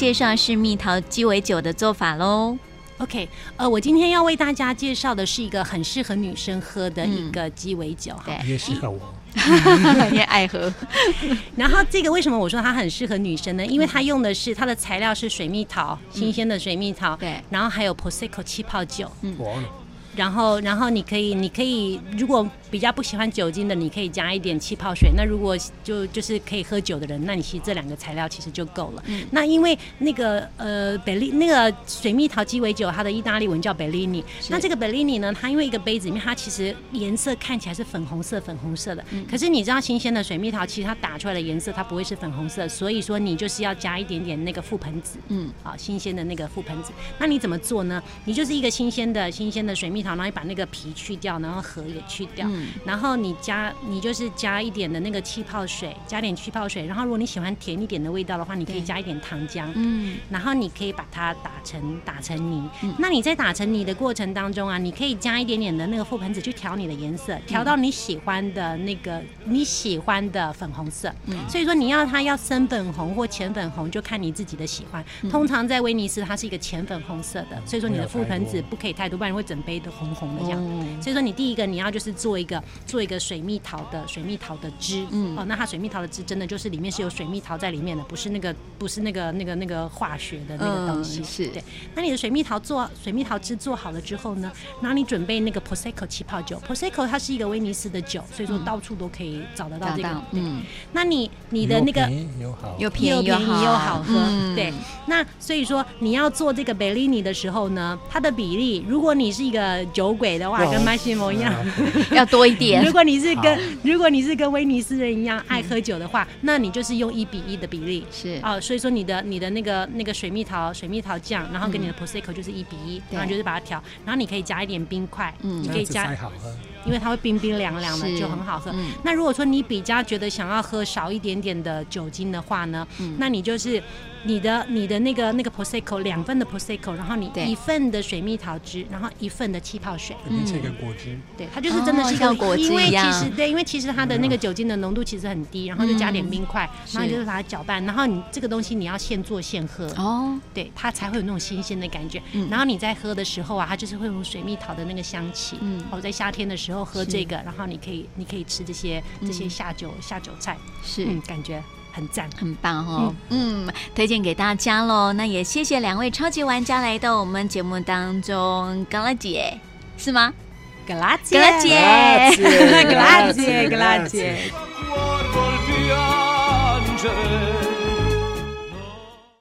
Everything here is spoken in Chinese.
介绍是蜜桃鸡尾酒的做法喽。OK，呃，我今天要为大家介绍的是一个很适合女生喝的一个鸡尾酒，哈、嗯，也适合我，也爱喝。然后这个为什么我说它很适合女生呢？因为它用的是它的材料是水蜜桃，新鲜的水蜜桃，对，然后还有 Prosecco 气泡酒，嗯。然后，然后你可以，你可以，如果比较不喜欢酒精的，你可以加一点气泡水。那如果就就是可以喝酒的人，那你其实这两个材料其实就够了。嗯、那因为那个呃，贝利那个水蜜桃鸡尾酒，它的意大利文叫贝利尼。那这个贝利尼呢，它因为一个杯子里面，它其实颜色看起来是粉红色，粉红色的。嗯、可是你知道，新鲜的水蜜桃其实它打出来的颜色，它不会是粉红色。所以说，你就是要加一点点那个覆盆子。嗯。好，新鲜的那个覆盆子。那你怎么做呢？你就是一个新鲜的新鲜的水蜜桃。然后你把那个皮去掉，然后核也去掉，嗯、然后你加，你就是加一点的那个气泡水，加点气泡水。然后如果你喜欢甜一点的味道的话，你可以加一点糖浆，嗯，然后你可以把它打成打成泥。嗯、那你在打成泥的过程当中啊，你可以加一点点的那个覆盆子去调你的颜色，调到你喜欢的那个你喜欢的粉红色。嗯、所以说你要它要深粉红或浅粉红，就看你自己的喜欢。嗯、通常在威尼斯它是一个浅粉红色的，所以说你的覆盆子不可以太多，不然会整杯的。红红的这样，嗯、所以说你第一个你要就是做一个做一个水蜜桃的水蜜桃的汁，嗯，哦，那它水蜜桃的汁真的就是里面是有水蜜桃在里面的，不是那个不是那个那个那个化学的那个东西，嗯、是。对。那你的水蜜桃做水蜜桃汁做好了之后呢，然后你准备那个 Prosecco 气泡酒，Prosecco 它是一个威尼斯的酒，所以说到处都可以找得到这个，嗯。那你你的那个又便宜又好。又好喝，嗯、对。那所以说你要做这个 Bellini 的时候呢，它的比例，如果你是一个酒鬼的话，跟马西蒙一样，要多一点。如果你是跟如果你是跟威尼斯人一样爱喝酒的话，那你就是用一比一的比例。是。哦，所以说你的你的那个那个水蜜桃水蜜桃酱，然后跟你的 Prosecco 就是一比一，然后就是把它调，然后你可以加一点冰块，嗯，你可以加，因为它会冰冰凉凉的，就很好喝。那如果说你比较觉得想要喝少一点点的酒精的话呢，那你就是。你的你的那个那个 Prosecco 两份的 Prosecco，然后你一份的水蜜桃汁，然后一份的气泡水，变成一个果汁。对，它就是真的是一个果汁，因为其实对，因为其实它的那个酒精的浓度其实很低，然后就加点冰块，然后你就是把它搅拌，然后你这个东西你要现做现喝哦，对，它才会有那种新鲜的感觉。然后你在喝的时候啊，它就是会有水蜜桃的那个香气。嗯，哦，在夏天的时候喝这个，然后你可以你可以吃这些这些下酒下酒菜，是嗯，感觉。很赞，很棒哦！嗯，嗯，推荐给大家喽。那也谢谢两位超级玩家来到我们节目当中，格拉姐是吗？格拉姐，格拉姐，格拉姐，格拉姐。